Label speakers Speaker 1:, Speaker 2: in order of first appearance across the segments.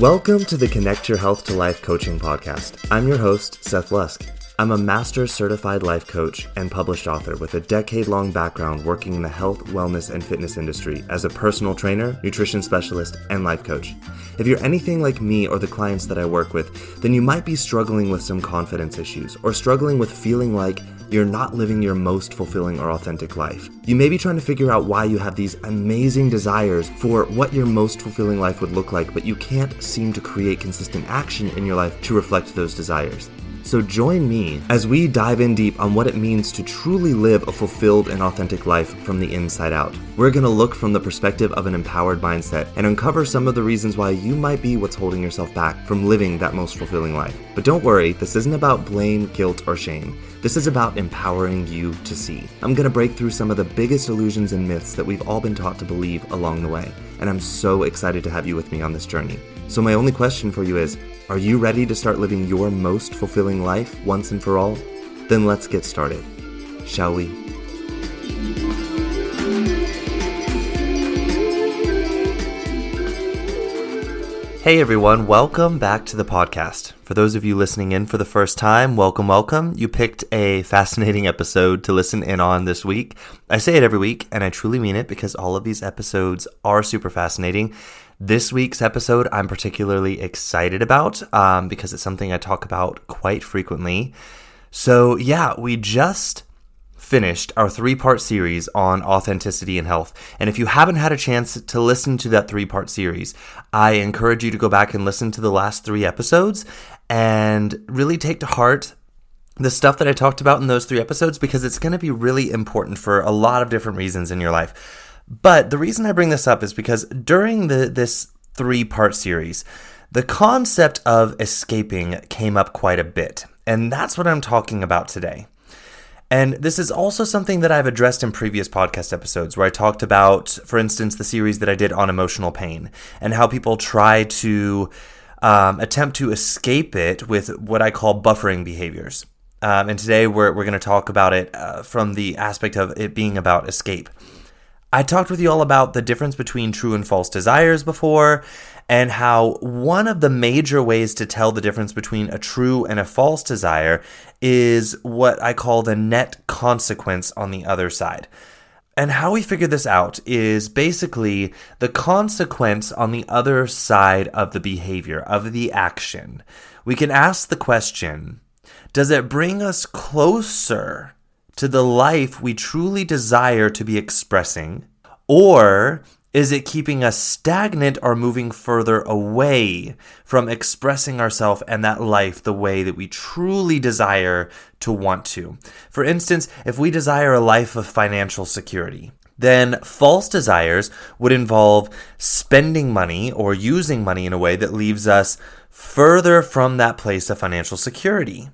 Speaker 1: Welcome to the Connect Your Health to Life coaching podcast. I'm your host, Seth Lusk. I'm a master certified life coach and published author with a decade long background working in the health, wellness, and fitness industry as a personal trainer, nutrition specialist, and life coach. If you're anything like me or the clients that I work with, then you might be struggling with some confidence issues or struggling with feeling like you're not living your most fulfilling or authentic life. You may be trying to figure out why you have these amazing desires for what your most fulfilling life would look like, but you can't seem to create consistent action in your life to reflect those desires. So join me as we dive in deep on what it means to truly live a fulfilled and authentic life from the inside out. We're going to look from the perspective of an empowered mindset and uncover some of the reasons why you might be what's holding yourself back from living that most fulfilling life. But don't worry, this isn't about blame, guilt, or shame. This is about empowering you to see. I'm going to break through some of the biggest illusions and myths that we've all been taught to believe along the way. And I'm so excited to have you with me on this journey. So, my only question for you is Are you ready to start living your most fulfilling life once and for all? Then let's get started. Shall we? Hey everyone, welcome back to the podcast. For those of you listening in for the first time, welcome, welcome. You picked a fascinating episode to listen in on this week. I say it every week, and I truly mean it because all of these episodes are super fascinating. This week's episode I'm particularly excited about um, because it's something I talk about quite frequently. So, yeah, we just finished our three part series on authenticity and health. And if you haven't had a chance to listen to that three part series, I encourage you to go back and listen to the last three episodes and really take to heart the stuff that I talked about in those three episodes because it's going to be really important for a lot of different reasons in your life. But the reason I bring this up is because during the this three part series, the concept of escaping came up quite a bit. And that's what I'm talking about today. And this is also something that I've addressed in previous podcast episodes where I talked about, for instance, the series that I did on emotional pain and how people try to um, attempt to escape it with what I call buffering behaviors. Um, and today we're, we're going to talk about it uh, from the aspect of it being about escape. I talked with you all about the difference between true and false desires before, and how one of the major ways to tell the difference between a true and a false desire is what I call the net consequence on the other side. And how we figure this out is basically the consequence on the other side of the behavior, of the action. We can ask the question Does it bring us closer to the life we truly desire to be expressing? Or is it keeping us stagnant or moving further away from expressing ourselves and that life the way that we truly desire to want to? For instance, if we desire a life of financial security, then false desires would involve spending money or using money in a way that leaves us further from that place of financial security.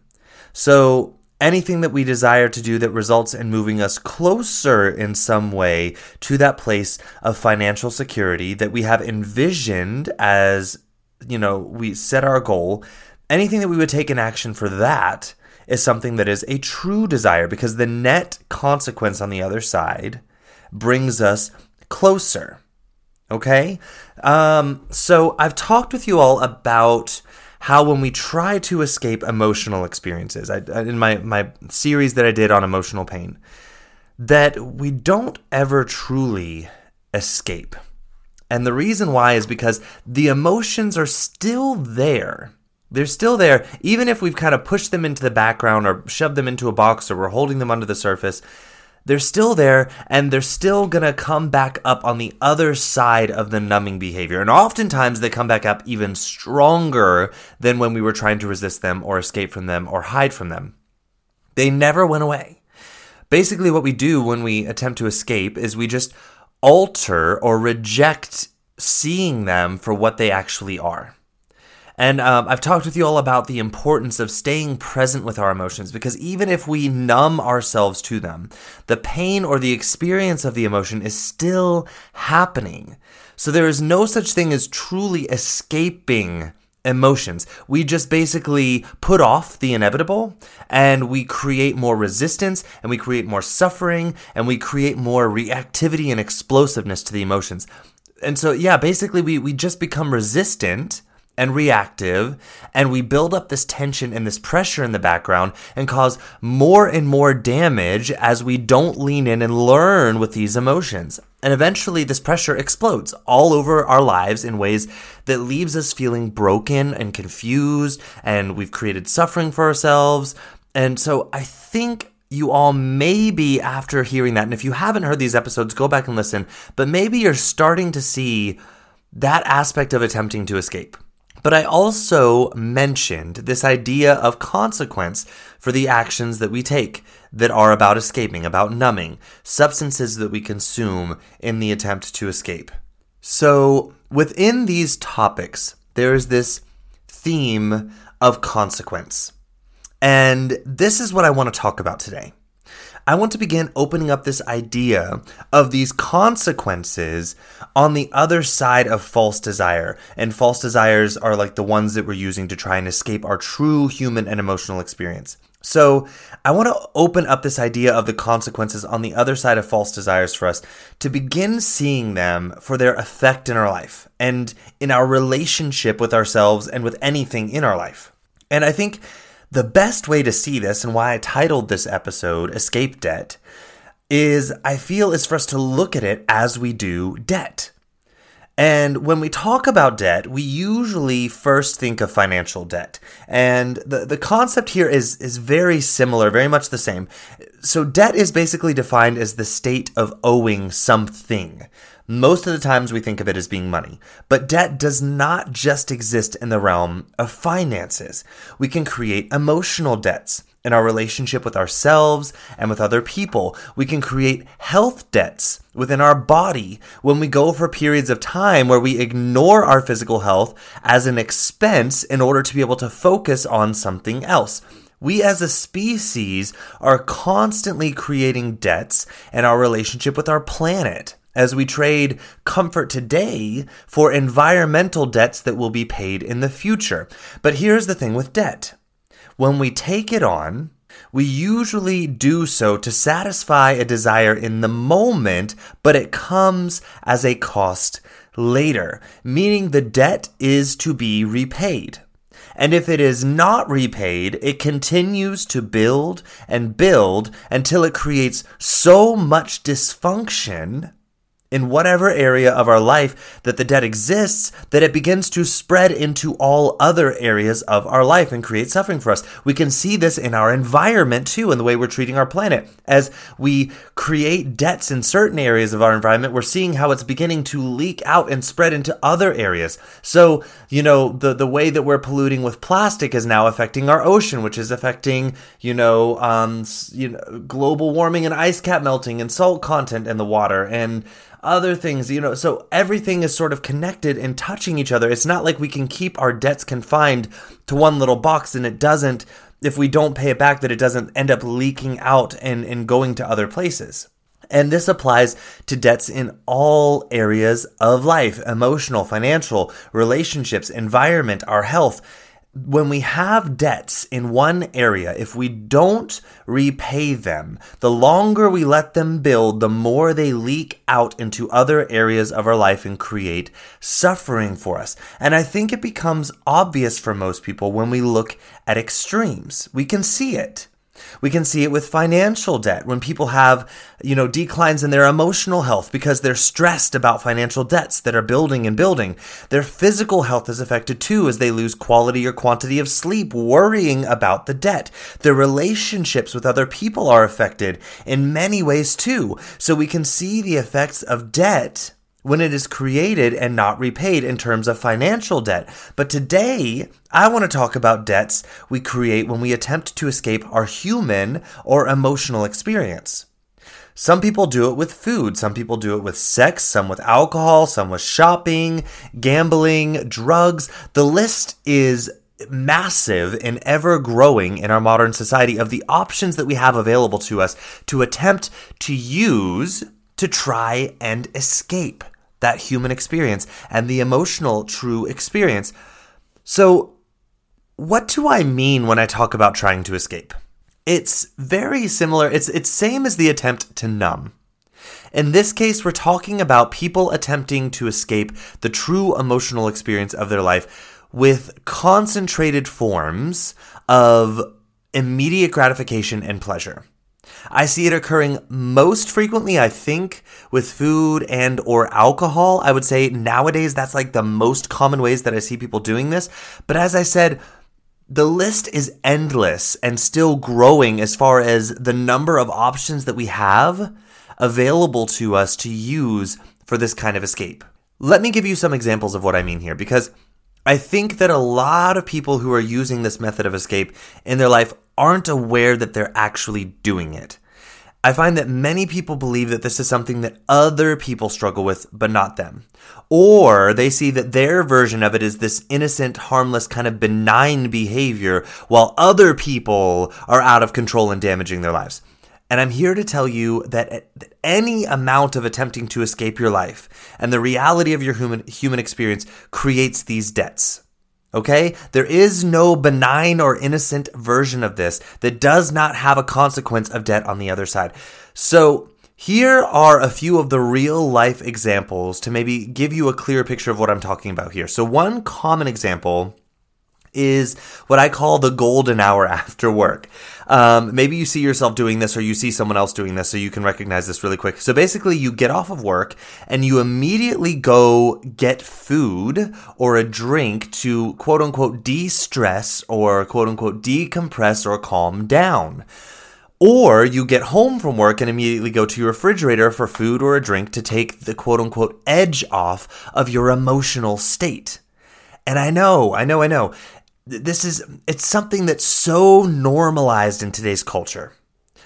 Speaker 1: So anything that we desire to do that results in moving us closer in some way to that place of financial security that we have envisioned as, you know, we set our goal, anything that we would take in action for that is something that is a true desire because the net consequence on the other side brings us closer. Okay? Um, so I've talked with you all about how when we try to escape emotional experiences, I, in my, my series that I did on emotional pain, that we don't ever truly escape. And the reason why is because the emotions are still there. They're still there, even if we've kind of pushed them into the background or shoved them into a box or we're holding them under the surface they're still there and they're still going to come back up on the other side of the numbing behavior. And oftentimes they come back up even stronger than when we were trying to resist them or escape from them or hide from them. They never went away. Basically, what we do when we attempt to escape is we just alter or reject seeing them for what they actually are. And um, I've talked with you all about the importance of staying present with our emotions because even if we numb ourselves to them, the pain or the experience of the emotion is still happening. So there is no such thing as truly escaping emotions. We just basically put off the inevitable and we create more resistance and we create more suffering and we create more reactivity and explosiveness to the emotions. And so, yeah, basically, we, we just become resistant and reactive, and we build up this tension and this pressure in the background and cause more and more damage as we don't lean in and learn with these emotions. And eventually, this pressure explodes all over our lives in ways that leaves us feeling broken and confused, and we've created suffering for ourselves. And so, I think you all maybe after hearing that, and if you haven't heard these episodes, go back and listen, but maybe you're starting to see that aspect of attempting to escape. But I also mentioned this idea of consequence for the actions that we take that are about escaping, about numbing, substances that we consume in the attempt to escape. So, within these topics, there is this theme of consequence. And this is what I want to talk about today. I want to begin opening up this idea of these consequences on the other side of false desire. And false desires are like the ones that we're using to try and escape our true human and emotional experience. So, I want to open up this idea of the consequences on the other side of false desires for us to begin seeing them for their effect in our life and in our relationship with ourselves and with anything in our life. And I think the best way to see this, and why I titled this episode Escape Debt, is I feel is for us to look at it as we do debt. And when we talk about debt, we usually first think of financial debt. And the, the concept here is, is very similar, very much the same. So, debt is basically defined as the state of owing something. Most of the times we think of it as being money, but debt does not just exist in the realm of finances. We can create emotional debts in our relationship with ourselves and with other people. We can create health debts within our body when we go for periods of time where we ignore our physical health as an expense in order to be able to focus on something else. We as a species are constantly creating debts in our relationship with our planet as we trade comfort today for environmental debts that will be paid in the future. But here's the thing with debt when we take it on, we usually do so to satisfy a desire in the moment, but it comes as a cost later, meaning the debt is to be repaid. And if it is not repaid, it continues to build and build until it creates so much dysfunction in whatever area of our life that the debt exists, that it begins to spread into all other areas of our life and create suffering for us. We can see this in our environment too, in the way we're treating our planet. As we create debts in certain areas of our environment, we're seeing how it's beginning to leak out and spread into other areas. So, you know, the, the way that we're polluting with plastic is now affecting our ocean, which is affecting, you know, um, you know, global warming and ice cap melting and salt content in the water. And other things, you know, so everything is sort of connected and touching each other. It's not like we can keep our debts confined to one little box and it doesn't, if we don't pay it back, that it doesn't end up leaking out and, and going to other places. And this applies to debts in all areas of life emotional, financial, relationships, environment, our health when we have debts in one area, if we don't repay them, the longer we let them build, the more they leak out into other areas of our life and create suffering for us. And I think it becomes obvious for most people when we look at extremes. We can see it. We can see it with financial debt when people have, you know, declines in their emotional health because they're stressed about financial debts that are building and building. Their physical health is affected too as they lose quality or quantity of sleep worrying about the debt. Their relationships with other people are affected in many ways too. So we can see the effects of debt when it is created and not repaid in terms of financial debt. But today, I want to talk about debts we create when we attempt to escape our human or emotional experience. Some people do it with food, some people do it with sex, some with alcohol, some with shopping, gambling, drugs. The list is massive and ever growing in our modern society of the options that we have available to us to attempt to use to try and escape that human experience and the emotional true experience. So, what do I mean when I talk about trying to escape? It's very similar. It's it's same as the attempt to numb. In this case, we're talking about people attempting to escape the true emotional experience of their life with concentrated forms of immediate gratification and pleasure. I see it occurring most frequently, I think, with food and or alcohol. I would say nowadays that's like the most common ways that I see people doing this. But as I said, the list is endless and still growing as far as the number of options that we have available to us to use for this kind of escape. Let me give you some examples of what I mean here because I think that a lot of people who are using this method of escape in their life aren't aware that they're actually doing it. I find that many people believe that this is something that other people struggle with, but not them. Or they see that their version of it is this innocent, harmless, kind of benign behavior, while other people are out of control and damaging their lives. And I'm here to tell you that any amount of attempting to escape your life and the reality of your human, human experience creates these debts. Okay? There is no benign or innocent version of this that does not have a consequence of debt on the other side. So, here are a few of the real life examples to maybe give you a clear picture of what I'm talking about here. So, one common example is what I call the golden hour after work. Um, maybe you see yourself doing this or you see someone else doing this, so you can recognize this really quick. So basically, you get off of work and you immediately go get food or a drink to quote unquote de stress or quote unquote decompress or calm down. Or you get home from work and immediately go to your refrigerator for food or a drink to take the quote unquote edge off of your emotional state. And I know, I know, I know this is it's something that's so normalized in today's culture.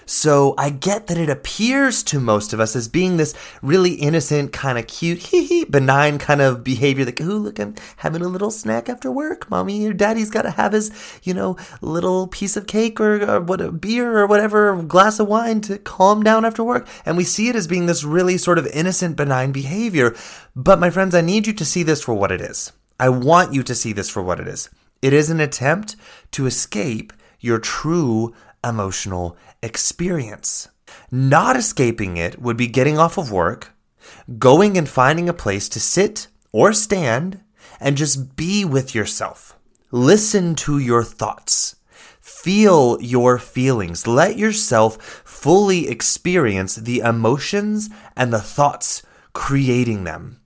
Speaker 1: So I get that it appears to most of us as being this really innocent, kind of cute, hee hee, benign kind of behavior. Like, ooh, look, I'm having a little snack after work. Mommy or daddy's got to have his, you know, little piece of cake or, or what, a beer or whatever, glass of wine to calm down after work. And we see it as being this really sort of innocent, benign behavior. But my friends, I need you to see this for what it is. I want you to see this for what it is. It is an attempt to escape your true emotional experience. Not escaping it would be getting off of work, going and finding a place to sit or stand, and just be with yourself. Listen to your thoughts. Feel your feelings. Let yourself fully experience the emotions and the thoughts creating them.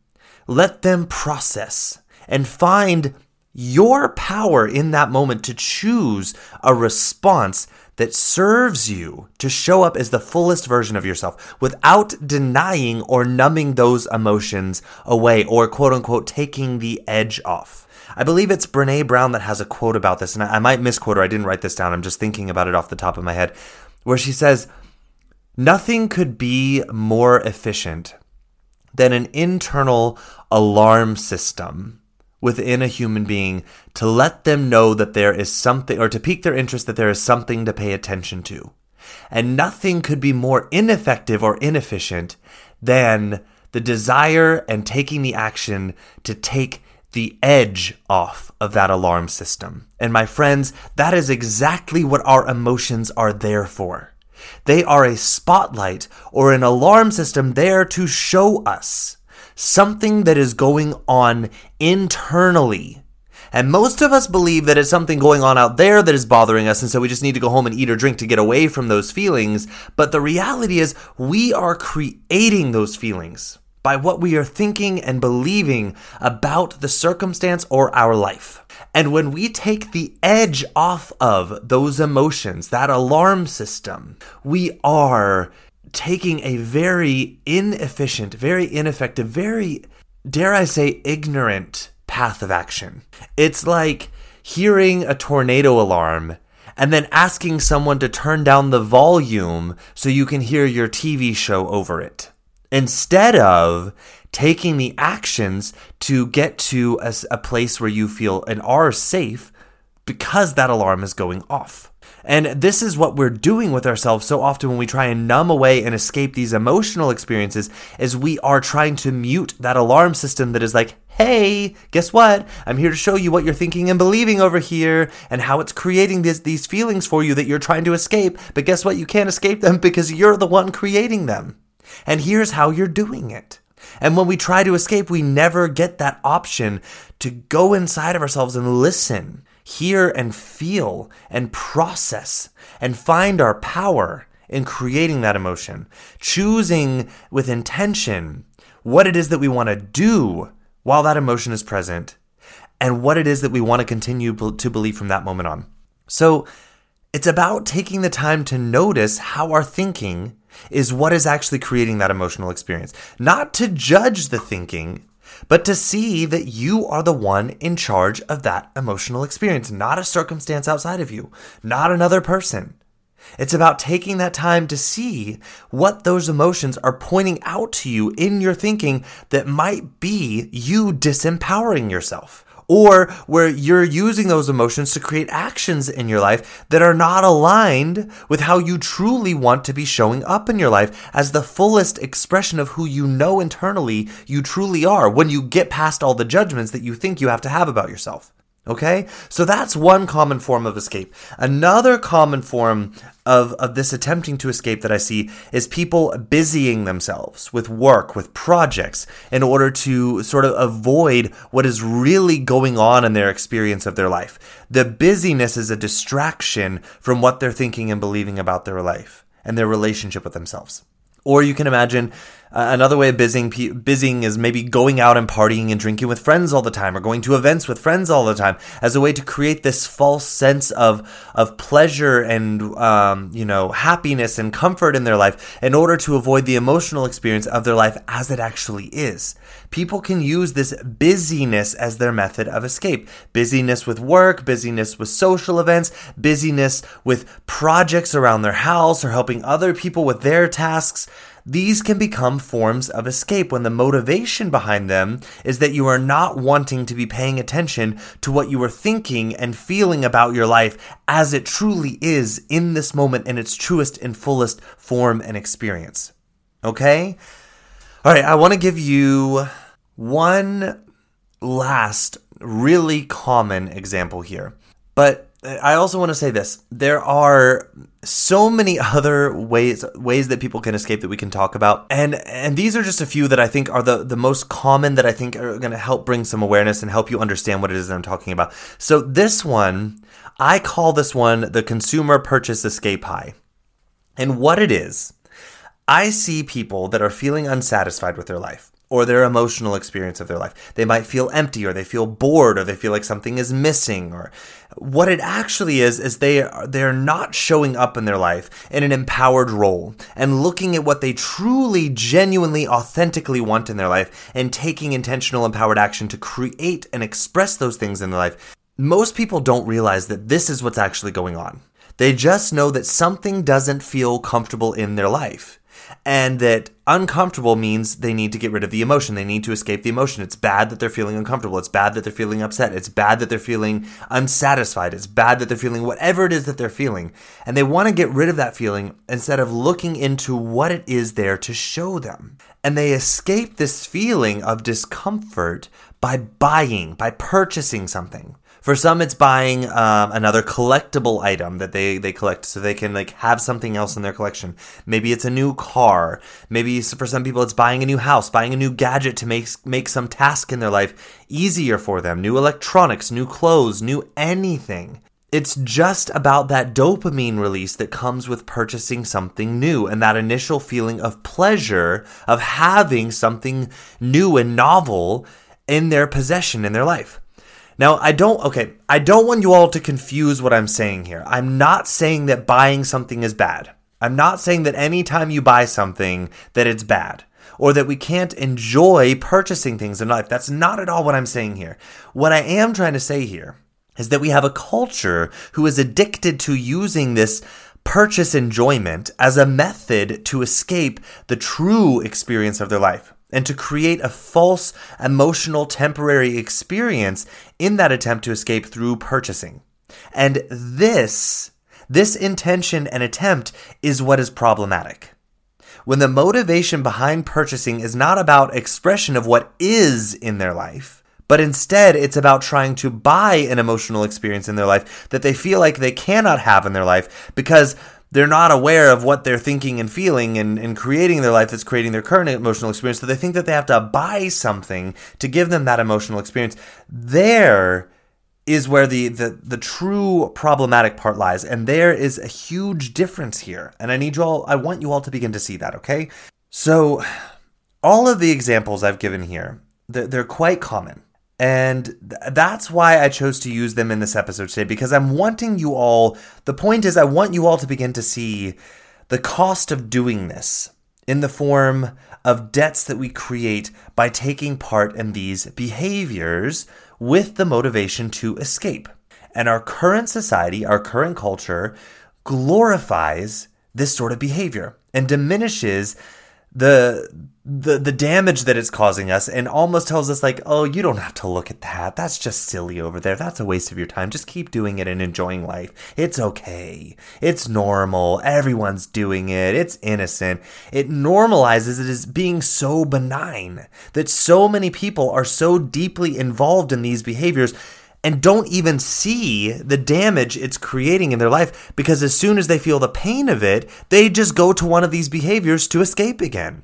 Speaker 1: Let them process and find your power in that moment to choose a response that serves you to show up as the fullest version of yourself without denying or numbing those emotions away or quote unquote taking the edge off. I believe it's Brene Brown that has a quote about this, and I, might misquote her. I didn't write this down. I'm just thinking about it off the top of my head, where she says, Nothing could be more efficient than an internal alarm system within a human being to let them know that there is something, or to pique their interest that there is something to pay attention to. And nothing could be more ineffective or inefficient than the desire and taking the action to take the edge off of that alarm system. And my friends, that is exactly what our emotions are there for. They are a spotlight or an alarm system there to show us something that is going on internally. And most of us believe that it's something going on out there that is bothering us, and so we just need to go home and eat or drink to get away from those feelings. But the reality is, we are creating those feelings by what we are thinking and believing about the circumstance or our life. And when we take the edge off of those emotions, that alarm system, we are taking a very inefficient, very ineffective, very, dare I say, ignorant path of action. It's like hearing a tornado alarm and then asking someone to turn down the volume so you can hear your TV show over it. Instead of taking the actions to get to a, a place where you feel and are safe because that alarm is going off. And this is what we're doing with ourselves so often when we try and numb away and escape these emotional experiences is we are trying to mute that alarm system that is like, hey, guess what? I'm here to show you what you're thinking and believing over here and how it's creating this, these feelings for you that you're trying to escape. But guess what? You can't escape them because you're the one creating them. And here's how you're doing it. And when we try to escape, we never get that option to go inside of ourselves and listen, hear and feel and process and find our power in creating that emotion, choosing with intention what it is that we want to do while that emotion is present, and what it is that we want to continue to believe from that moment on. So it's about taking the time to notice how our thinking is what is actually creating that emotional experience. Not to judge the thinking, but to see that you are the one in charge of that emotional experience, not a circumstance outside of you, not another person. It's about taking that time to see what those emotions are pointing out to you in your thinking that might be you disempowering yourself or where you're using those emotions to create actions in your life that are not aligned with how you truly want to be showing up in your life as the fullest expression of who you know internally you truly are when you get past all the judgments that you think you have to have about yourself. Okay? So that's one common form of escape. Another common form of, of this attempting to escape that I see is people busying themselves with work, with projects, in order to sort of avoid what is really going on in their experience of their life. The busyness is a distraction from what they're thinking and believing about their life and their relationship with themselves. Or you can imagine uh, another way of busying, busying is maybe going out and partying and drinking with friends all the time or going to events with friends all the time as a way to create this false sense of, of pleasure and, um, you know, happiness and comfort in their life in order to avoid the emotional experience of their life as it actually is. People can use this busyness as their method of escape. Busyness with work, busyness with social events, busyness with projects around their house or helping other people with their tasks. These can become forms of escape when the motivation behind them is that you are not wanting to be paying attention to what you are thinking and feeling about your life as it truly is in this moment in its truest and fullest form and experience. Okay? All right, I want to give you one last really common example here. But I also want to say this. There are so many other ways ways that people can escape that we can talk about. And and these are just a few that I think are the, the most common that I think are going to help bring some awareness and help you understand what it is that I'm talking about. So this one, I call this one the consumer purchase escape high. And what it is, I see people that are feeling unsatisfied with their life or their emotional experience of their life. They might feel empty or they feel bored or they feel like something is missing or what it actually is is they are they're not showing up in their life in an empowered role and looking at what they truly genuinely authentically want in their life and taking intentional empowered action to create and express those things in their life. Most people don't realize that this is what's actually going on. They just know that something doesn't feel comfortable in their life and that uncomfortable means they need to get rid of the emotion. They need to escape the emotion. It's bad that they're feeling uncomfortable. It's bad that they're feeling upset. It's bad that they're feeling unsatisfied. It's bad that they're feeling whatever it is that they're feeling. And they want to get rid of that feeling instead of looking into what it is there to show them. And they escape this feeling of discomfort by buying, by purchasing something. For some, it's buying um, another collectible item that they, they collect so they can like have something else in their collection. Maybe it's a new car. Maybe for some people, it's buying a new house, buying a new gadget to make make some task in their life easier for them. New electronics, new clothes, new anything. It's just about that dopamine release that comes with purchasing something new and that initial feeling of pleasure of having something new and novel in their possession in their life. Now, I don't, okay, I don't want you all to confuse what I'm saying here. I'm not saying that buying something is bad. I'm not saying that anytime you buy something that it's bad or that we can't enjoy purchasing things in life. That's not at all what I'm saying here. What I am trying to say here is that we have a culture who is addicted to using this purchase enjoyment as a method to escape the true experience of their life and to create a false emotional temporary experience in that attempt to escape through purchasing. And this, this intention and attempt is what is problematic. When the motivation behind purchasing is not about expression of what is in their life, but instead it's about trying to buy an emotional experience in their life that they feel like they cannot have in their life because they're not aware of what they're thinking and feeling and, and creating their life that's creating their current emotional experience. So they think that they have to buy something to give them that emotional experience. There is where the, the, the true problematic part lies. And there is a huge difference here. And I need you all, I want you all to begin to see that, okay? So all of the examples I've given here, they're, they're quite common. And th- that's why I chose to use them in this episode today because I'm wanting you all, the point is, I want you all to begin to see the cost of doing this in the form of debts that we create by taking part in these behaviors with the motivation to escape. And our current society, our current culture, glorifies this sort of behavior and diminishes the the the damage that it's causing us and almost tells us like oh you don't have to look at that. That's just silly over there. That's a waste of your time. Just keep doing it and enjoying life. It's okay. It's normal. Everyone's doing it. It's innocent. It normalizes it as being so benign that so many people are so deeply involved in these behaviors and don't even see the damage it's creating in their life because as soon as they feel the pain of it, they just go to one of these behaviors to escape again.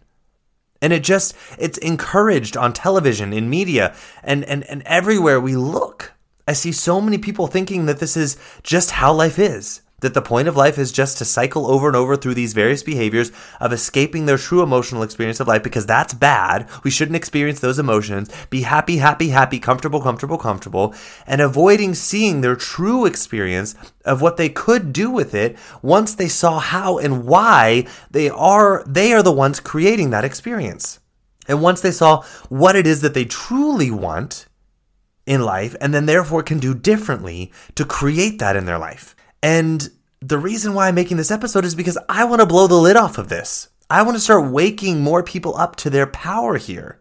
Speaker 1: And it just, it's encouraged on television, in media, and, and, and everywhere we look. I see so many people thinking that this is just how life is that the point of life is just to cycle over and over through these various behaviors of escaping their true emotional experience of life because that's bad. We shouldn't experience those emotions. Be happy, happy, happy, comfortable, comfortable, comfortable, and avoiding seeing their true experience of what they could do with it once they saw how and why they are they are the ones creating that experience. And once they saw what it is that they truly want in life and then therefore can do differently to create that in their life. And the reason why I'm making this episode is because I want to blow the lid off of this. I want to start waking more people up to their power here.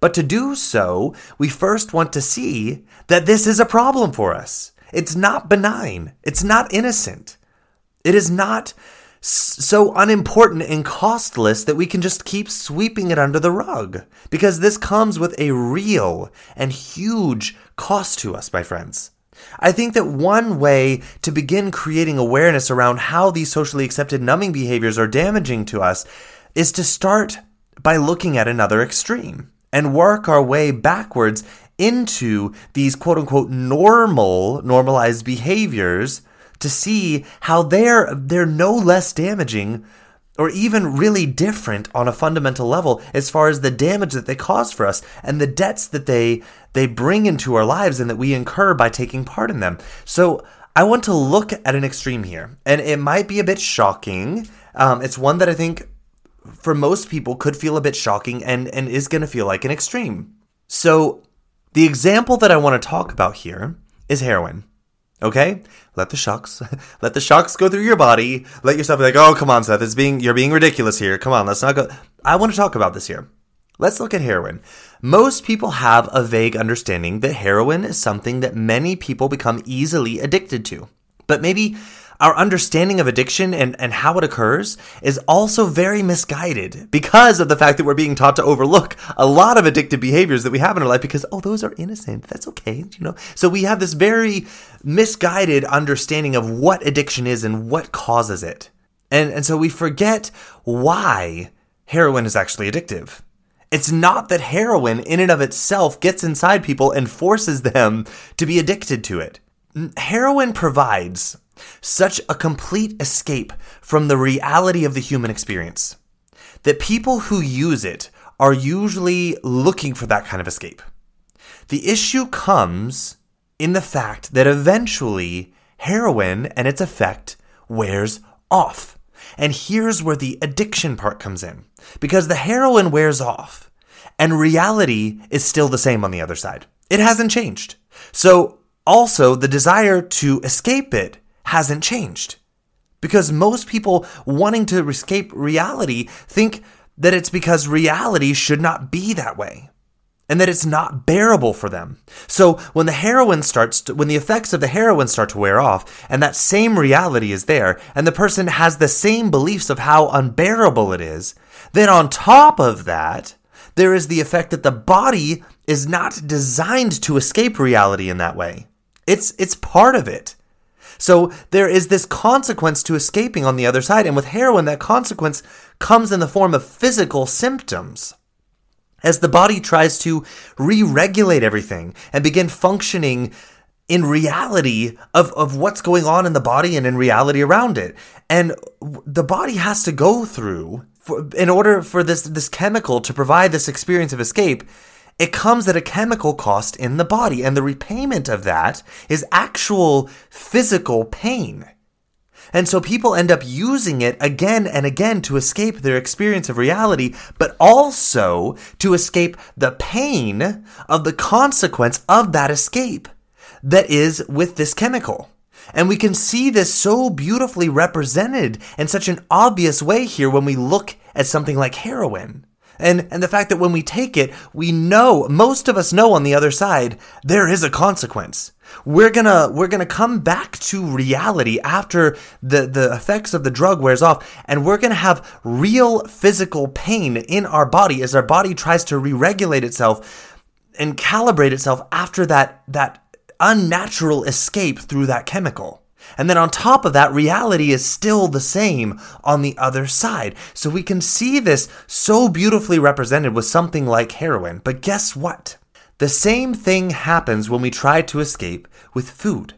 Speaker 1: But to do so, we first want to see that this is a problem for us. It's not benign. It's not innocent. It is not so unimportant and costless that we can just keep sweeping it under the rug. Because this comes with a real and huge cost to us, my friends. I think that one way to begin creating awareness around how these socially accepted numbing behaviors are damaging to us is to start by looking at another extreme and work our way backwards into these quote unquote normal, normalized behaviors to see how they're, they're no less damaging or even really different on a fundamental level as far as the damage that they cause for us and the debts that they they bring into our lives and that we incur by taking part in them. So I want to look at an extreme here, and it might be a bit shocking. Um, it's one that I think for most people could feel a bit shocking and and is going to feel like an extreme. So the example that I want to talk about here is heroin. Okay, let the shocks, let the shocks go through your body. Let yourself be like, "Oh, come on, Seth, it's being you're being ridiculous here. Come on, let's not go." I want to talk about this here. Let's look at heroin. Most people have a vague understanding that heroin is something that many people become easily addicted to. But maybe our understanding of addiction and, and how it occurs is also very misguided because of the fact that we're being taught to overlook a lot of addictive behaviors that we have in our life because, oh, those are innocent. That's okay. You know, so we have this very misguided understanding of what addiction is and what causes it. And, and so we forget why heroin is actually addictive. It's not that heroin in and of itself gets inside people and forces them to be addicted to it. Heroin provides such a complete escape from the reality of the human experience that people who use it are usually looking for that kind of escape. The issue comes in the fact that eventually heroin and its effect wears off. And here's where the addiction part comes in. Because the heroin wears off, and reality is still the same on the other side. It hasn't changed. So, also, the desire to escape it hasn't changed. Because most people wanting to escape reality think that it's because reality should not be that way and that it's not bearable for them. So when the heroin starts, to, when the effects of the heroin start to wear off, and that same reality is there, and the person has the same beliefs of how unbearable it is, then on top of that, there is the effect that the body is not designed to escape reality in that way. It's it's part of it. So there is this consequence to escaping on the other side. And with heroin, that consequence comes in the form of physical symptoms. As the body tries to re regulate everything and begin functioning in reality of, of what's going on in the body and in reality around it. And the body has to go through for, in order for this, this chemical to provide this experience of escape it comes at a chemical cost in the body, and the repayment of that is actual physical pain. And so people end up using it again and again to escape their experience of reality, but also to escape the pain of the consequence of that escape that is with this chemical. And we can see this so beautifully represented in such an obvious way here when we look at something like heroin. And, and the fact that when we take it, we know, most of us know on the other side, there is a consequence. We're gonna, we're gonna come back to reality after the, the effects of the drug wears off, and we're gonna have real physical pain in our body as our body tries to re-regulate itself and calibrate itself after that, that unnatural escape through that chemical. And then on top of that, reality is still the same on the other side. So we can see this so beautifully represented with something like heroin. But guess what? The same thing happens when we try to escape with food,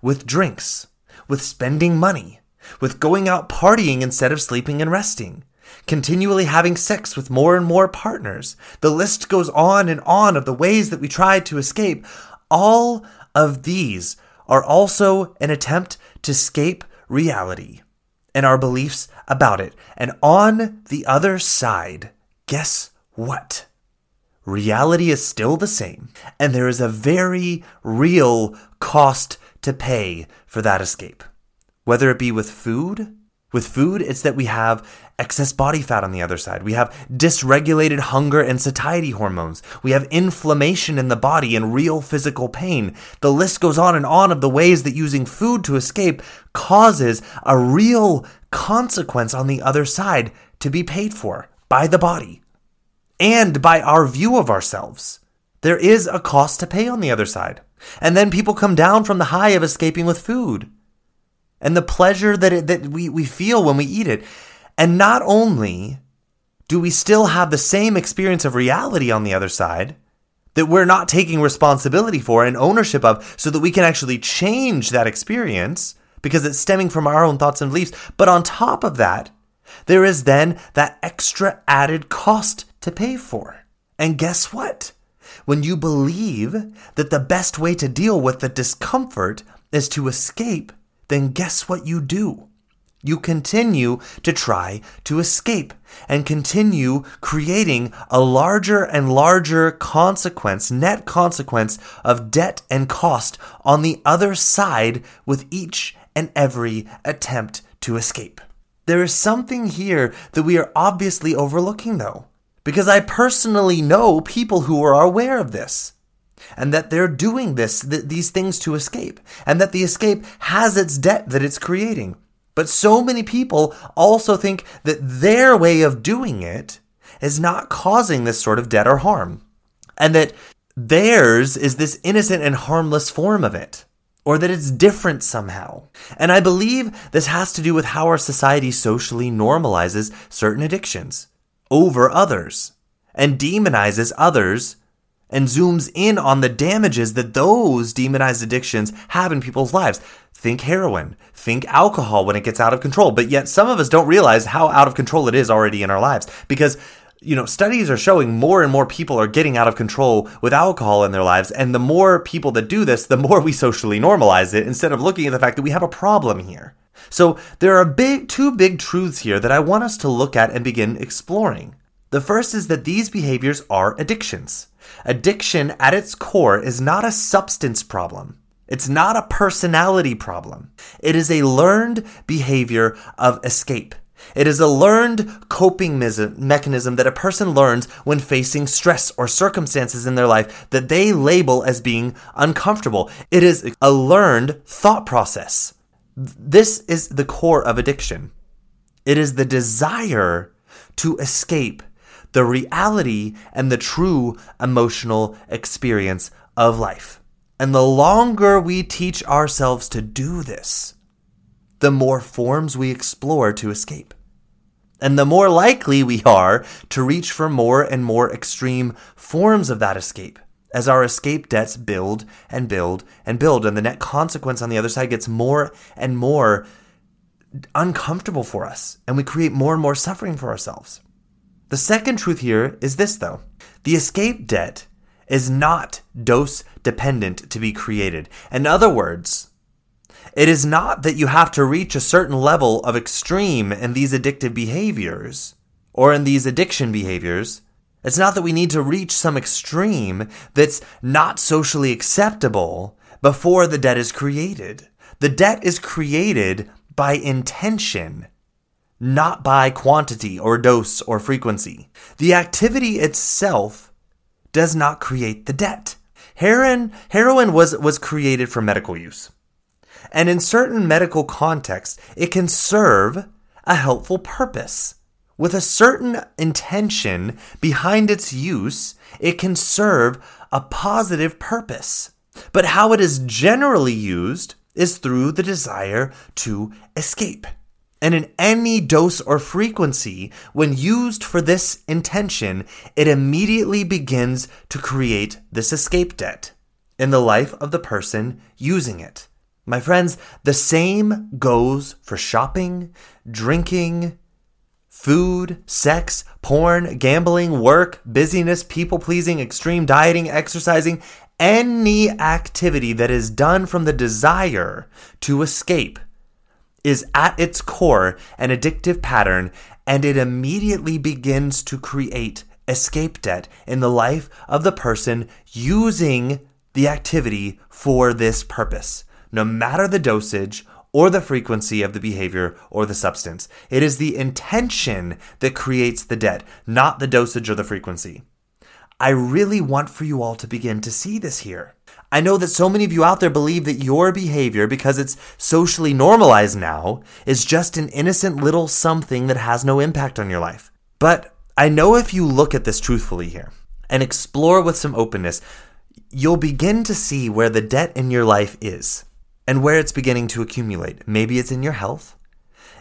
Speaker 1: with drinks, with spending money, with going out partying instead of sleeping and resting, continually having sex with more and more partners. The list goes on and on of the ways that we try to escape. All of these are also an attempt to escape reality and our beliefs about it. And on the other side, guess what? Reality is still the same, and there is a very real cost to pay for that escape. Whether it be with food, with food, it's that we have excess body fat on the other side. We have dysregulated hunger and satiety hormones. We have inflammation in the body and real physical pain. The list goes on and on of the ways that using food to escape causes a real consequence on the other side to be paid for by the body and by our view of ourselves. There is a cost to pay on the other side. And then people come down from the high of escaping with food and the pleasure that, it, that we, we feel when we eat it. And not only do we still have the same experience of reality on the other side that we're not taking responsibility for and ownership of so that we can actually change that experience because it's stemming from our own thoughts and beliefs. But on top of that, there is then that extra added cost to pay for. And guess what? When you believe that the best way to deal with the discomfort is to escape, then guess what you do? You continue to try to escape and continue creating a larger and larger consequence, net consequence of debt and cost on the other side with each and every attempt to escape. There is something here that we are obviously overlooking though, because I personally know people who are aware of this and that they're doing this, th- these things to escape, and that the escape has its debt that it's creating. But so many people also think that their way of doing it is not causing this sort of debt or harm, and that theirs is this innocent and harmless form of it, or that it's different somehow. And I believe this has to do with how our society socially normalizes certain addictions over others and demonizes others and zooms in on the damages that those demonized addictions have in people's lives. Think heroin, think alcohol when it gets out of control. But yet, some of us don't realize how out of control it is already in our lives because. You know, studies are showing more and more people are getting out of control with alcohol in their lives. And the more people that do this, the more we socially normalize it instead of looking at the fact that we have a problem here. So there are big, two big truths here that I want us to look at and begin exploring. The first is that these behaviors are addictions. Addiction at its core is not a substance problem. It's not a personality problem. It is a learned behavior of escape. It is a learned coping mechanism that a person learns when facing stress or circumstances in their life that they label as being uncomfortable. It is a learned thought process. This is the core of addiction. It is the desire to escape the reality and the true emotional experience of life. And the longer we teach ourselves to do this, the more forms we explore to escape. And the more likely we are to reach for more and more extreme forms of that escape as our escape debts build and build and build. And the net consequence on the other side gets more and more uncomfortable for us. And we create more and more suffering for ourselves. The second truth here is this, though the escape debt is not dose dependent to be created. In other words, it is not that you have to reach a certain level of extreme in these addictive behaviors or in these addiction behaviors. It's not that we need to reach some extreme that's not socially acceptable before the debt is created. The debt is created by intention, not by quantity or dose or frequency. The activity itself does not create the debt. Heroin, heroin was, was created for medical use. And in certain medical contexts, it can serve a helpful purpose. With a certain intention behind its use, it can serve a positive purpose. But how it is generally used is through the desire to escape. And in any dose or frequency, when used for this intention, it immediately begins to create this escape debt in the life of the person using it. My friends, the same goes for shopping, drinking, food, sex, porn, gambling, work, busyness, people pleasing, extreme dieting, exercising, any activity that is done from the desire to escape is at its core an addictive pattern and it immediately begins to create escape debt in the life of the person using the activity for this purpose no matter the dosage or the frequency of the behavior or the substance. It is the intention that creates the debt, not the dosage or the frequency. I really want for you all to begin to see this here. I know that so many of you out there believe that your behavior, because it's socially normalized now, is just an innocent little something that has no impact on your life. But I know if you look at this truthfully here and explore with some openness, you'll begin to see where the debt in your life is and where it's beginning to accumulate. Maybe it's in your health,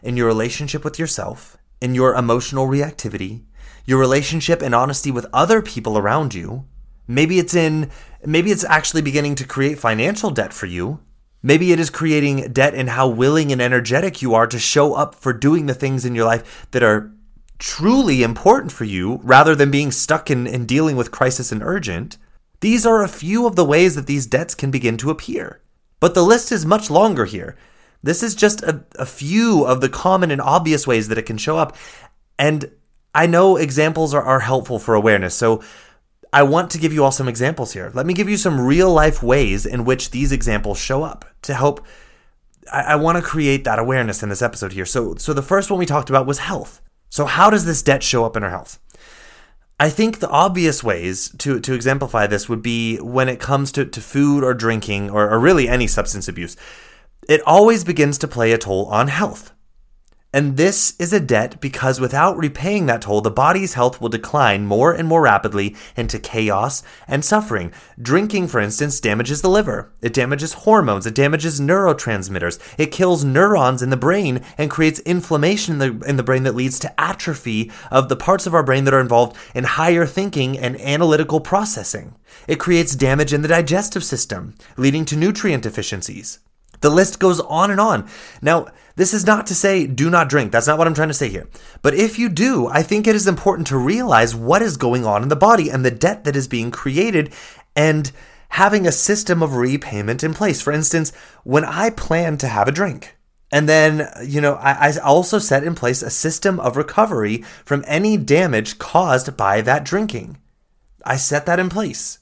Speaker 1: in your relationship with yourself, in your emotional reactivity, your relationship and honesty with other people around you. Maybe it's in maybe it's actually beginning to create financial debt for you. Maybe it is creating debt in how willing and energetic you are to show up for doing the things in your life that are truly important for you rather than being stuck in, in dealing with crisis and urgent. These are a few of the ways that these debts can begin to appear. But the list is much longer here. This is just a, a few of the common and obvious ways that it can show up. And I know examples are, are helpful for awareness. So I want to give you all some examples here. Let me give you some real life ways in which these examples show up to help. I, I want to create that awareness in this episode here. So, so the first one we talked about was health. So, how does this debt show up in our health? I think the obvious ways to, to exemplify this would be when it comes to, to food or drinking or, or really any substance abuse. It always begins to play a toll on health. And this is a debt because without repaying that toll, the body's health will decline more and more rapidly into chaos and suffering. Drinking, for instance, damages the liver. It damages hormones. It damages neurotransmitters. It kills neurons in the brain and creates inflammation in the, in the brain that leads to atrophy of the parts of our brain that are involved in higher thinking and analytical processing. It creates damage in the digestive system, leading to nutrient deficiencies. The list goes on and on. Now, this is not to say do not drink. That's not what I'm trying to say here. But if you do, I think it is important to realize what is going on in the body and the debt that is being created and having a system of repayment in place. For instance, when I plan to have a drink, and then, you know, I, I, also set in place a system of recovery from any damage caused by that drinking. I set that in place.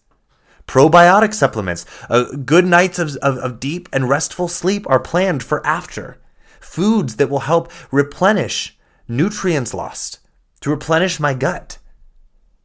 Speaker 1: Probiotic supplements, uh, good nights of, of, of deep and restful sleep are planned for after. Foods that will help replenish nutrients lost, to replenish my gut.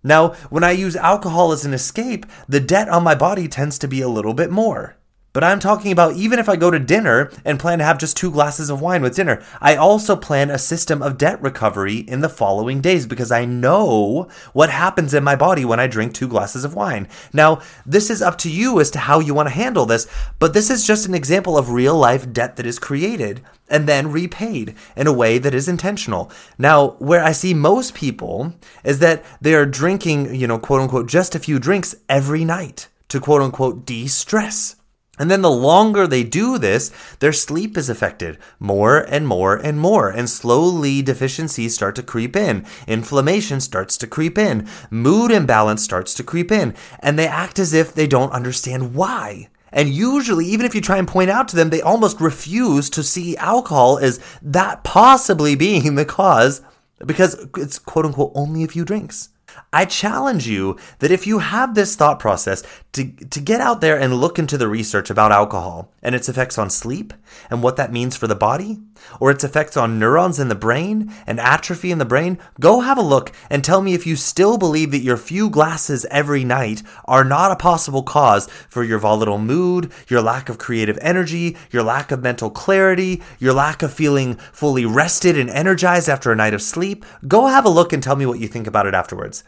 Speaker 1: Now, when I use alcohol as an escape, the debt on my body tends to be a little bit more. But I'm talking about even if I go to dinner and plan to have just two glasses of wine with dinner, I also plan a system of debt recovery in the following days because I know what happens in my body when I drink two glasses of wine. Now, this is up to you as to how you want to handle this, but this is just an example of real life debt that is created and then repaid in a way that is intentional. Now, where I see most people is that they are drinking, you know, quote unquote, just a few drinks every night to quote unquote de stress. And then the longer they do this, their sleep is affected more and more and more. And slowly deficiencies start to creep in. Inflammation starts to creep in. Mood imbalance starts to creep in. And they act as if they don't understand why. And usually, even if you try and point out to them, they almost refuse to see alcohol as that possibly being the cause because it's quote unquote only a few drinks. I challenge you that if you have this thought process to, to get out there and look into the research about alcohol and its effects on sleep and what that means for the body, or its effects on neurons in the brain and atrophy in the brain, go have a look and tell me if you still believe that your few glasses every night are not a possible cause for your volatile mood, your lack of creative energy, your lack of mental clarity, your lack of feeling fully rested and energized after a night of sleep. Go have a look and tell me what you think about it afterwards.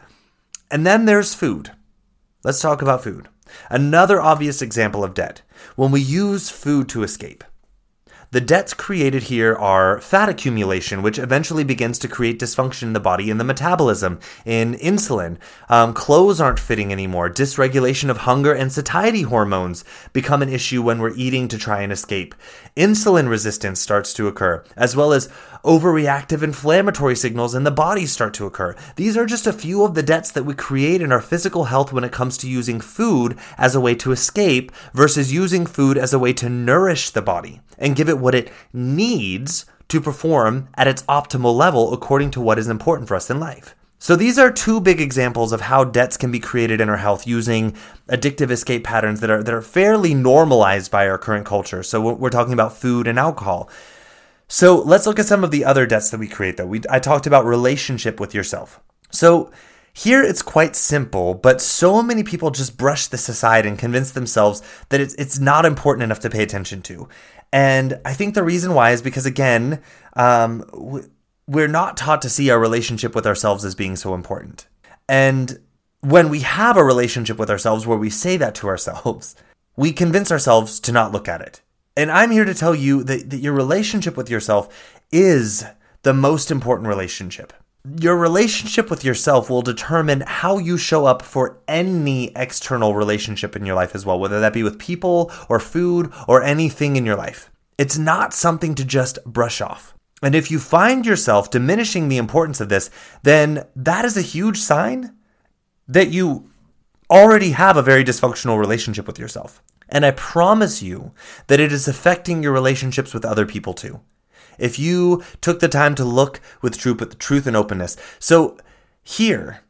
Speaker 1: And then there's food. Let's talk about food. Another obvious example of debt. When we use food to escape. The debts created here are fat accumulation, which eventually begins to create dysfunction in the body in the metabolism, in insulin. Um, clothes aren't fitting anymore. Dysregulation of hunger and satiety hormones become an issue when we're eating to try and escape. Insulin resistance starts to occur, as well as overreactive inflammatory signals in the body start to occur. These are just a few of the debts that we create in our physical health when it comes to using food as a way to escape versus using food as a way to nourish the body and give it what it needs to perform at its optimal level according to what is important for us in life. So these are two big examples of how debts can be created in our health using addictive escape patterns that are that are fairly normalized by our current culture. So we're talking about food and alcohol. So let's look at some of the other debts that we create though. We I talked about relationship with yourself. So here it's quite simple, but so many people just brush this aside and convince themselves that it's, it's not important enough to pay attention to. And I think the reason why is because, again, um, we're not taught to see our relationship with ourselves as being so important. And when we have a relationship with ourselves where we say that to ourselves, we convince ourselves to not look at it. And I'm here to tell you that, that your relationship with yourself is the most important relationship. Your relationship with yourself will determine how you show up for any external relationship in your life as well, whether that be with people or food or anything in your life. It's not something to just brush off. And if you find yourself diminishing the importance of this, then that is a huge sign that you already have a very dysfunctional relationship with yourself. And I promise you that it is affecting your relationships with other people too if you took the time to look with truth, truth and openness. So here,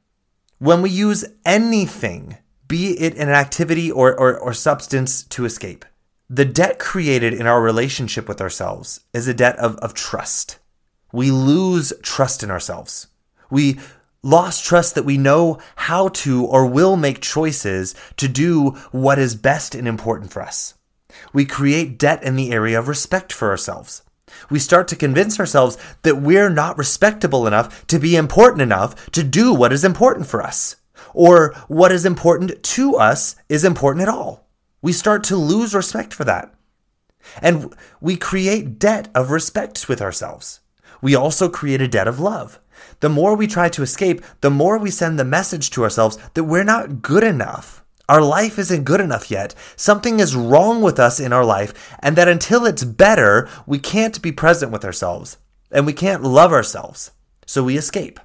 Speaker 1: when we use anything, be it an activity or, or, or substance to escape, the debt created in our relationship with ourselves is a debt of, of trust. We lose trust in ourselves. We lost trust that we know how to or will make choices to do what is best and important for us. We create debt in the area of respect for ourselves. We start to convince ourselves that we're not respectable enough to be important enough to do what is important for us, or what is important to us is important at all. We start to lose respect for that. And we create debt of respect with ourselves. We also create a debt of love. The more we try to escape, the more we send the message to ourselves that we're not good enough our life isn't good enough yet. Something is wrong with us in our life, and that until it's better, we can't be present with ourselves and we can't love ourselves. So we escape.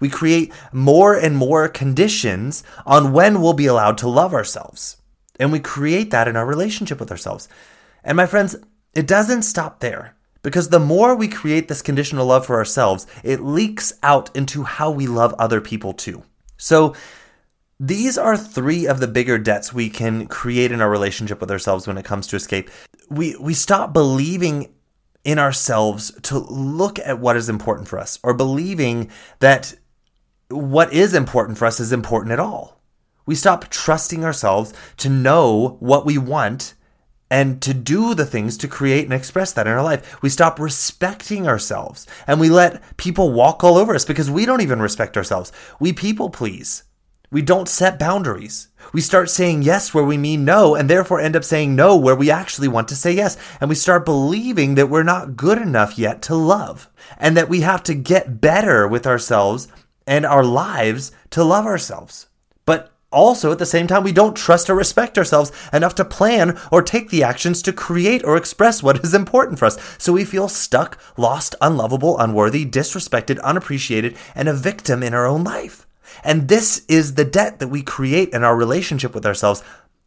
Speaker 1: We create more and more conditions on when we'll be allowed to love ourselves. And we create that in our relationship with ourselves. And my friends, it doesn't stop there. Because the more we create this conditional love for ourselves, it leaks out into how we love other people too. So these are three of the bigger debts we can create in our relationship with ourselves when it comes to escape. We we stop believing in ourselves to look at what is important for us or believing that what is important for us is important at all. We stop trusting ourselves to know what we want and to do the things to create and express that in our life. We stop respecting ourselves and we let people walk all over us because we don't even respect ourselves. We people please. We don't set boundaries. We start saying yes where we mean no and therefore end up saying no where we actually want to say yes. And we start believing that we're not good enough yet to love and that we have to get better with ourselves and our lives to love ourselves. But also, at the same time, we don't trust or respect ourselves enough to plan or take the actions to create or express what is important for us. So we feel stuck, lost, unlovable, unworthy, disrespected, unappreciated, and a victim in our own life. And this is the debt that we create in our relationship with ourselves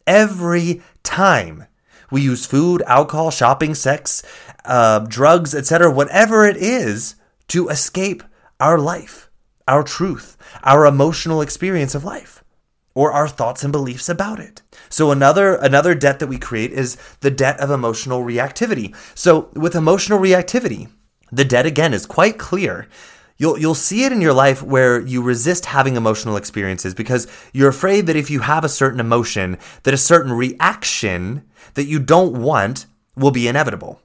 Speaker 1: every time we use food, alcohol, shopping, sex, uh, drugs, etc., whatever it is, to escape our life, our truth, our emotional experience of life or our thoughts and beliefs about it. So another another debt that we create is the debt of emotional reactivity. So with emotional reactivity, the debt again is quite clear. You'll you'll see it in your life where you resist having emotional experiences because you're afraid that if you have a certain emotion, that a certain reaction that you don't want will be inevitable.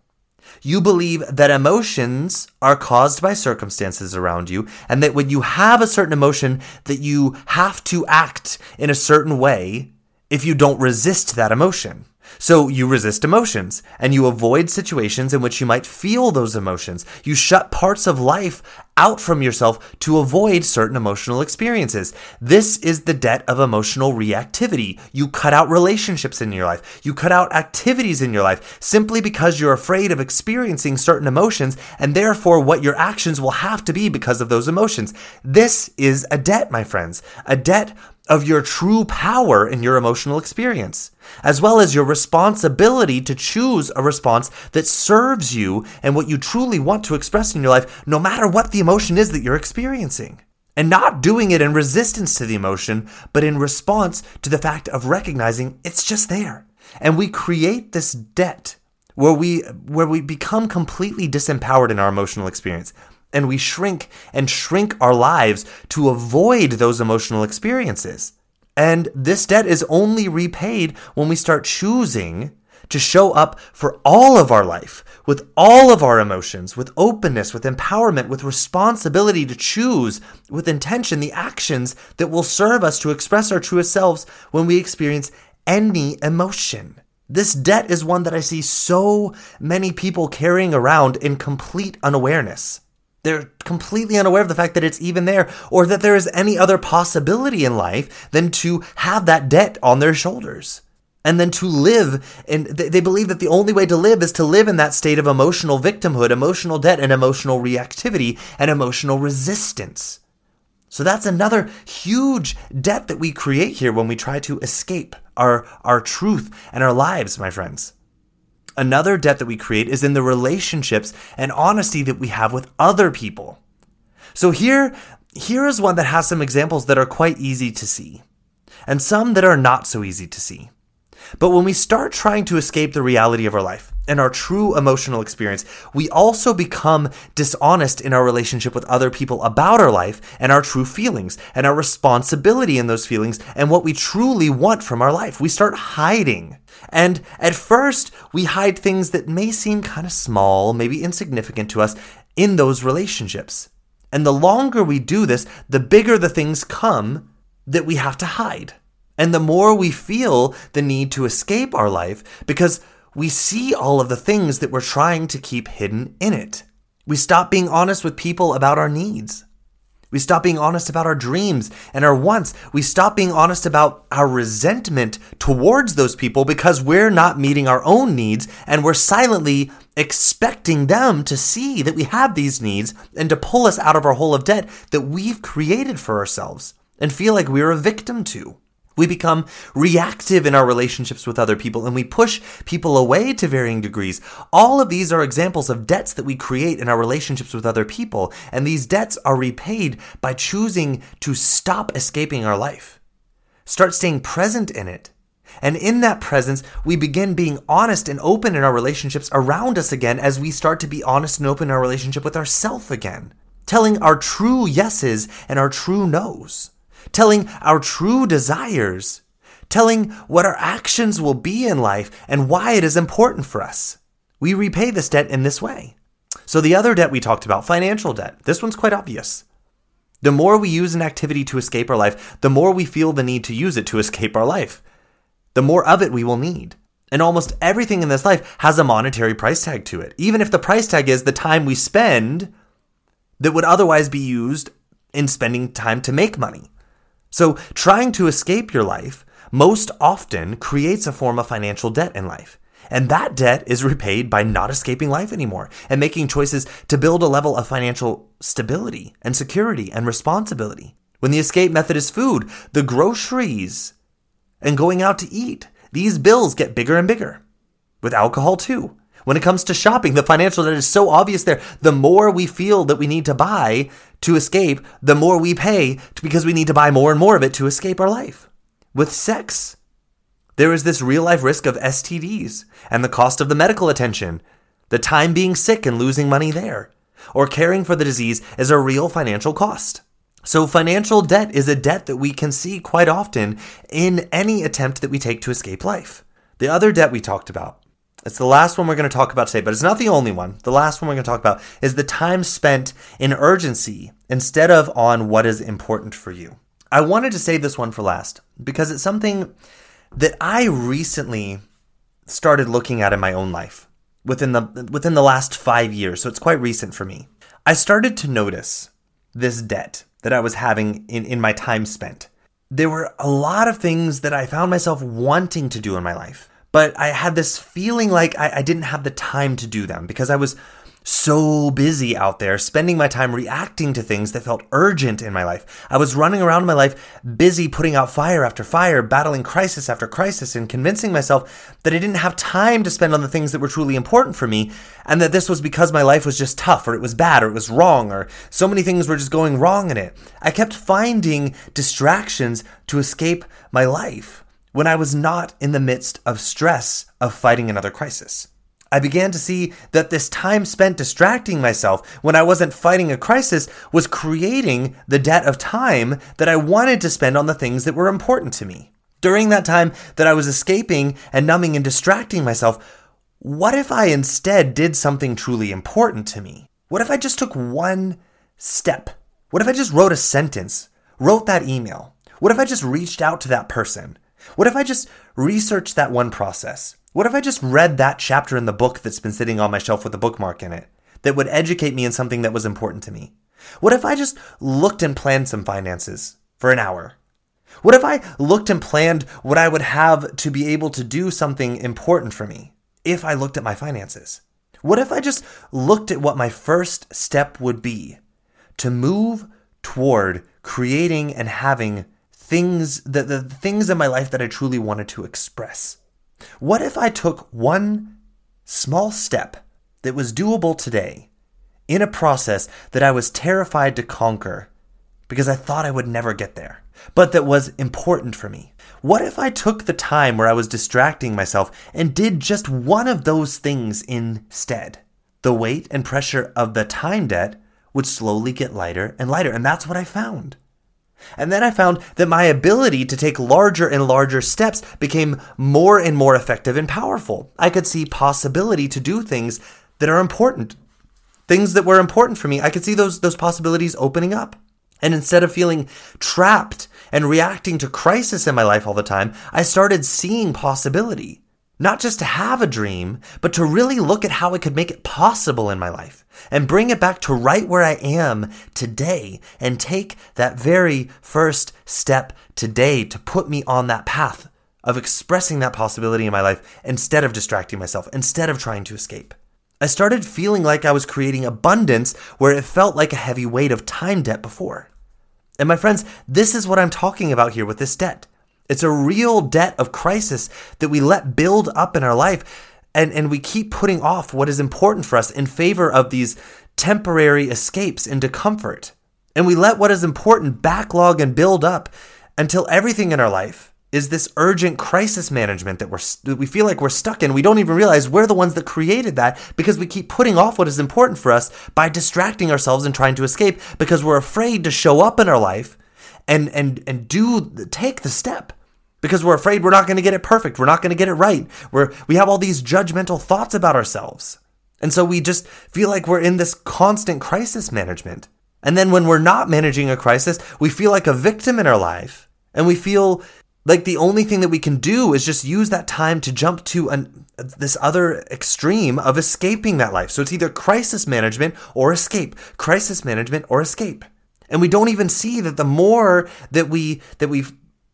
Speaker 1: You believe that emotions are caused by circumstances around you, and that when you have a certain emotion, that you have to act in a certain way if you don't resist that emotion. So you resist emotions and you avoid situations in which you might feel those emotions. You shut parts of life out from yourself to avoid certain emotional experiences. This is the debt of emotional reactivity. You cut out relationships in your life. You cut out activities in your life simply because you're afraid of experiencing certain emotions and therefore what your actions will have to be because of those emotions. This is a debt, my friends. A debt of your true power in your emotional experience, as well as your responsibility to choose a response that serves you and what you truly want to express in your life, no matter what the emotion is that you're experiencing. And not doing it in resistance to the emotion, but in response to the fact of recognizing it's just there. And we create this debt where we where we become completely disempowered in our emotional experience and we shrink and shrink our lives to avoid those emotional experiences. And this debt is only repaid when we start choosing to show up for all of our life, with all of our emotions, with openness, with empowerment, with responsibility to choose with intention the actions that will serve us to express our truest selves when we experience any emotion. This debt is one that I see so many people carrying around in complete unawareness. They're completely unaware of the fact that it's even there or that there is any other possibility in life than to have that debt on their shoulders. And then to live, and they believe that the only way to live is to live in that state of emotional victimhood, emotional debt, and emotional reactivity and emotional resistance. So that's another huge debt that we create here when we try to escape our, our truth and our lives, my friends. Another debt that we create is in the relationships and honesty that we have with other people. So here, here is one that has some examples that are quite easy to see, and some that are not so easy to see. But when we start trying to escape the reality of our life and our true emotional experience, we also become dishonest in our relationship with other people about our life and our true feelings and our responsibility in those feelings and what we truly want from our life. We start hiding. And at first, we hide things that may seem kind of small, maybe insignificant to us in those relationships. And the longer we do this, the bigger the things come that we have to hide. And the more we feel the need to escape our life because we see all of the things that we're trying to keep hidden in it. We stop being honest with people about our needs. We stop being honest about our dreams and our wants. We stop being honest about our resentment towards those people because we're not meeting our own needs and we're silently expecting them to see that we have these needs and to pull us out of our hole of debt that we've created for ourselves and feel like we're a victim to. We become reactive in our relationships with other people and we push people away to varying degrees. All of these are examples of debts that we create in our relationships with other people, and these debts are repaid by choosing to stop escaping our life. Start staying present in it. And in that presence, we begin being honest and open in our relationships around us again as we start to be honest and open in our relationship with ourselves again, telling our true yeses and our true nos telling our true desires, telling what our actions will be in life and why it is important for us. We repay this debt in this way. So, the other debt we talked about, financial debt, this one's quite obvious. The more we use an activity to escape our life, the more we feel the need to use it to escape our life. The more of it we will need. And almost everything in this life has a monetary price tag to it, even if the price tag is the time we spend that would otherwise be used in spending time to make money. So, trying to escape your life most often creates a form of financial debt in life. And that debt is repaid by not escaping life anymore and making choices to build a level of financial stability and security and responsibility. When the escape method is food, the groceries, and going out to eat, these bills get bigger and bigger. With alcohol, too. When it comes to shopping, the financial debt is so obvious there. The more we feel that we need to buy to escape, the more we pay because we need to buy more and more of it to escape our life. With sex, there is this real life risk of STDs and the cost of the medical attention, the time being sick and losing money there, or caring for the disease is a real financial cost. So, financial debt is a debt that we can see quite often in any attempt that we take to escape life. The other debt we talked about, it's the last one we're going to talk about today, but it's not the only one. The last one we're going to talk about is the time spent in urgency instead of on what is important for you. I wanted to save this one for last because it's something that I recently started looking at in my own life within the within the last 5 years. So it's quite recent for me. I started to notice this debt that I was having in, in my time spent. There were a lot of things that I found myself wanting to do in my life, but I had this feeling like I, I didn't have the time to do them because I was so busy out there, spending my time reacting to things that felt urgent in my life. I was running around my life, busy putting out fire after fire, battling crisis after crisis, and convincing myself that I didn't have time to spend on the things that were truly important for me, and that this was because my life was just tough, or it was bad, or it was wrong, or so many things were just going wrong in it. I kept finding distractions to escape my life when I was not in the midst of stress of fighting another crisis. I began to see that this time spent distracting myself when I wasn't fighting a crisis was creating the debt of time that I wanted to spend on the things that were important to me. During that time that I was escaping and numbing and distracting myself, what if I instead did something truly important to me? What if I just took one step? What if I just wrote a sentence, wrote that email? What if I just reached out to that person? What if I just researched that one process? What if I just read that chapter in the book that's been sitting on my shelf with a bookmark in it that would educate me in something that was important to me? What if I just looked and planned some finances for an hour? What if I looked and planned what I would have to be able to do something important for me if I looked at my finances? What if I just looked at what my first step would be to move toward creating and having things that the things in my life that I truly wanted to express? What if I took one small step that was doable today in a process that I was terrified to conquer because I thought I would never get there, but that was important for me? What if I took the time where I was distracting myself and did just one of those things instead? The weight and pressure of the time debt would slowly get lighter and lighter, and that's what I found. And then I found that my ability to take larger and larger steps became more and more effective and powerful. I could see possibility to do things that are important. Things that were important for me, I could see those, those possibilities opening up. And instead of feeling trapped and reacting to crisis in my life all the time, I started seeing possibility. Not just to have a dream, but to really look at how I could make it possible in my life and bring it back to right where I am today and take that very first step today to put me on that path of expressing that possibility in my life instead of distracting myself, instead of trying to escape. I started feeling like I was creating abundance where it felt like a heavy weight of time debt before. And my friends, this is what I'm talking about here with this debt. It's a real debt of crisis that we let build up in our life. And, and we keep putting off what is important for us in favor of these temporary escapes into comfort. And we let what is important backlog and build up until everything in our life is this urgent crisis management that we're that we feel like we're stuck in. We don't even realize we're the ones that created that because we keep putting off what is important for us by distracting ourselves and trying to escape because we're afraid to show up in our life and and and do take the step because we're afraid we're not going to get it perfect. We're not going to get it right. We're, we have all these judgmental thoughts about ourselves. And so we just feel like we're in this constant crisis management. And then when we're not managing a crisis, we feel like a victim in our life. And we feel like the only thing that we can do is just use that time to jump to an, this other extreme of escaping that life. So it's either crisis management or escape, crisis management or escape. And we don't even see that the more that we that we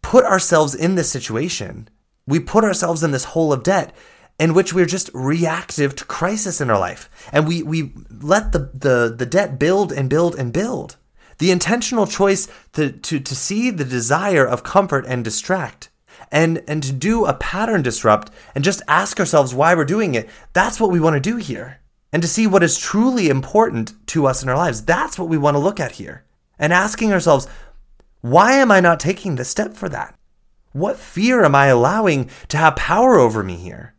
Speaker 1: put ourselves in this situation, we put ourselves in this hole of debt in which we're just reactive to crisis in our life. And we, we let the, the, the debt build and build and build. The intentional choice to, to, to see the desire of comfort and distract and, and to do a pattern disrupt and just ask ourselves why we're doing it, that's what we want to do here. And to see what is truly important to us in our lives, that's what we want to look at here. And asking ourselves, why am I not taking the step for that? What fear am I allowing to have power over me here?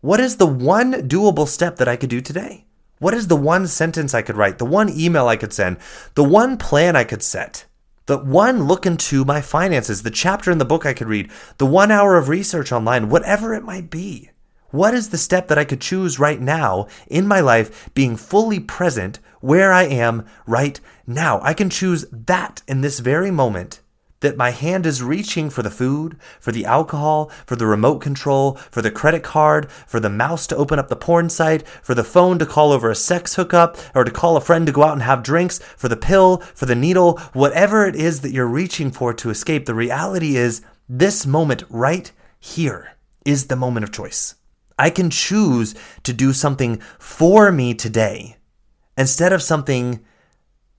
Speaker 1: What is the one doable step that I could do today? What is the one sentence I could write, the one email I could send, the one plan I could set, the one look into my finances, the chapter in the book I could read, the one hour of research online, whatever it might be? What is the step that I could choose right now in my life, being fully present where I am right now? I can choose that in this very moment that my hand is reaching for the food, for the alcohol, for the remote control, for the credit card, for the mouse to open up the porn site, for the phone to call over a sex hookup, or to call a friend to go out and have drinks, for the pill, for the needle, whatever it is that you're reaching for to escape. The reality is this moment right here is the moment of choice. I can choose to do something for me today instead of something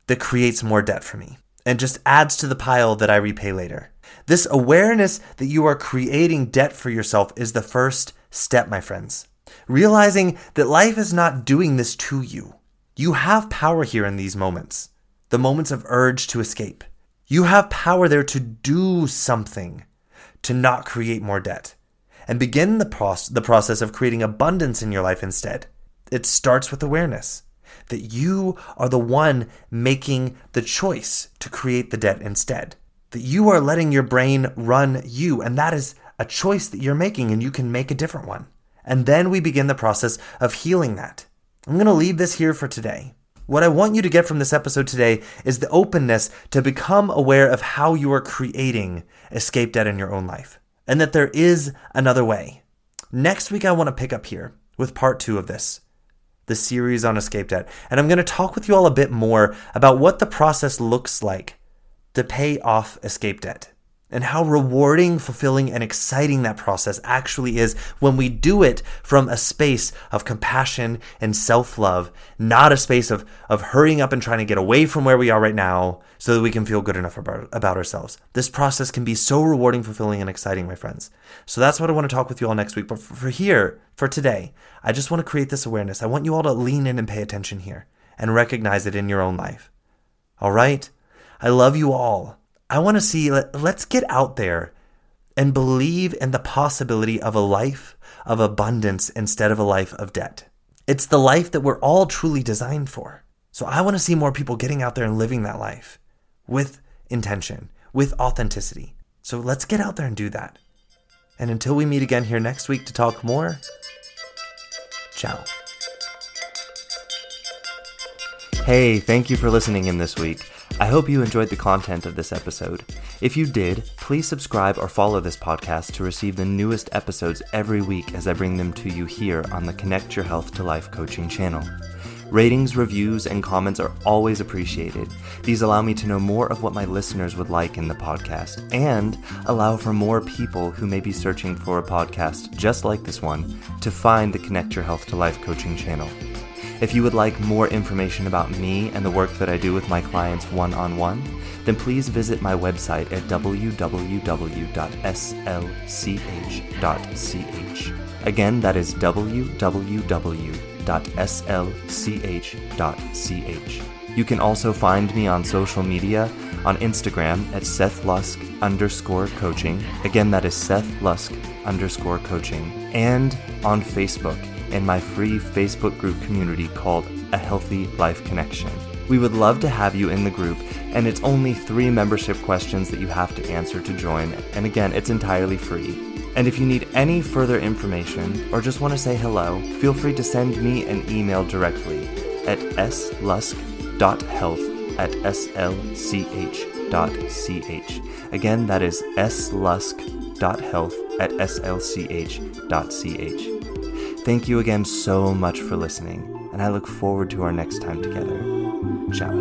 Speaker 1: that creates more debt for me and just adds to the pile that I repay later. This awareness that you are creating debt for yourself is the first step, my friends. Realizing that life is not doing this to you. You have power here in these moments, the moments of urge to escape. You have power there to do something to not create more debt and begin the, the process of creating abundance in your life instead. It starts with awareness that you are the one making the choice to create the debt instead. That you are letting your brain run you, and that is a choice that you're making, and you can make a different one. And then we begin the process of healing that. I'm going to leave this here for today. What I want you to get from this episode today is the openness to become aware of how you are creating escape debt in your own life, and that there is another way. Next week, I want to pick up here with part two of this the series on escape debt. And I'm going to talk with you all a bit more about what the process looks like to pay off escape debt and how rewarding, fulfilling, and exciting that process actually is when we do it from a space of compassion and self love, not a space of, of hurrying up and trying to get away from where we are right now so that we can feel good enough about, about ourselves. This process can be so rewarding, fulfilling, and exciting, my friends. So that's what I want to talk with you all next week. But for, for here, for today, I just want to create this awareness. I want you all to lean in and pay attention here and recognize it in your own life. All right? I love you all. I want to see, let, let's get out there and believe in the possibility of a life of abundance instead of a life of debt. It's the life that we're all truly designed for. So I want to see more people getting out there and living that life with intention, with authenticity. So let's get out there and do that. And until we meet again here next week to talk more, ciao. Hey, thank you for listening in this week. I hope you enjoyed the content of this episode. If you did, please subscribe or follow this podcast to receive the newest episodes every week as I bring them to you here on the Connect Your Health to Life coaching channel. Ratings, reviews, and comments are always appreciated. These allow me to know more of what my listeners would like in the podcast and allow for more people who may be searching for a podcast just like this one to find the Connect Your Health to Life coaching channel. If you would like more information about me and the work that I do with my clients one on one, then please visit my website at www.slch.ch. Again, that is www.slch.ch. You can also find me on social media on Instagram at Seth Lusk underscore coaching. Again, that is Seth Lusk underscore coaching. And on Facebook in my free Facebook group community called A Healthy Life Connection. We would love to have you in the group, and it's only three membership questions that you have to answer to join. And again, it's entirely free. And if you need any further information or just want to say hello, feel free to send me an email directly at slusk.health at slch.ch. Again, that is slusk.health at slch.ch. Thank you again so much for listening, and I look forward to our next time together. Ciao.